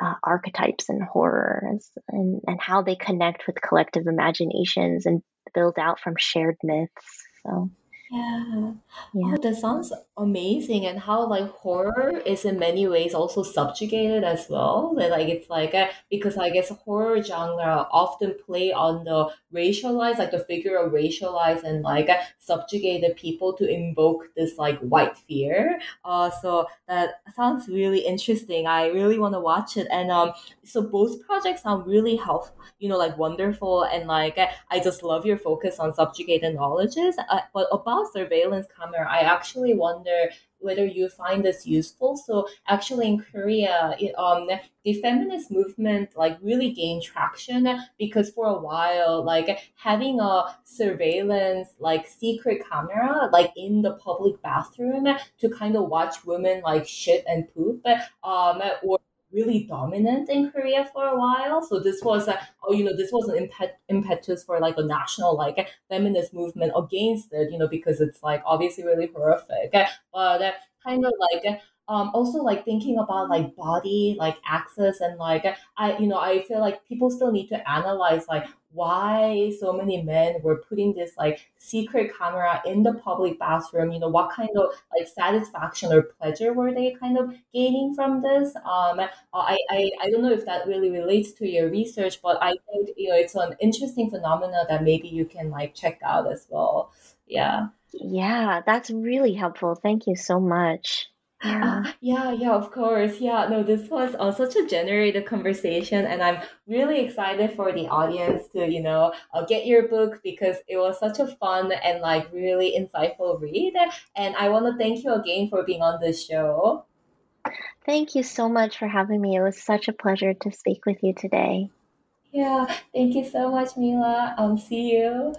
uh, archetypes and horrors and, and how they connect with collective imaginations and build out from shared myths. So yeah. Yeah. Oh, that sounds amazing. And how like horror is in many ways also subjugated as well. Like it's like uh, because I guess horror genre often play on the racialized, like the figure of racialized and like uh, subjugated people to invoke this like white fear. Uh, so that sounds really interesting. I really want to watch it. And um, so both projects sound really helpful, you know, like wonderful. And like uh, I just love your focus on subjugated knowledges. Uh, but about about surveillance camera, I actually wonder whether you find this useful. So actually in Korea, it, um, the feminist movement like really gained traction because for a while, like having a surveillance like secret camera like in the public bathroom to kind of watch women like shit and poop, um, or really dominant in Korea for a while. So this was a, oh, you know, this was an impet- impetus for like a national like feminist movement against it, you know, because it's like obviously really horrific. But kind of like um, also like thinking about like body like access and like i you know i feel like people still need to analyze like why so many men were putting this like secret camera in the public bathroom you know what kind of like satisfaction or pleasure were they kind of gaining from this? Um i i, I don't know if that really relates to your research but i think you know it's an interesting phenomena that maybe you can like check out as well. Yeah. Yeah that's really helpful. Thank you so much yeah. Uh, yeah, yeah, of course. Yeah, no, this was uh, such a generated conversation, and I'm really excited for the audience to, you know, uh, get your book because it was such a fun and like really insightful read. And I want to thank you again for being on this show. Thank you so much for having me. It was such a pleasure to speak with you today. Yeah, thank you so much, Mila. Um, see you.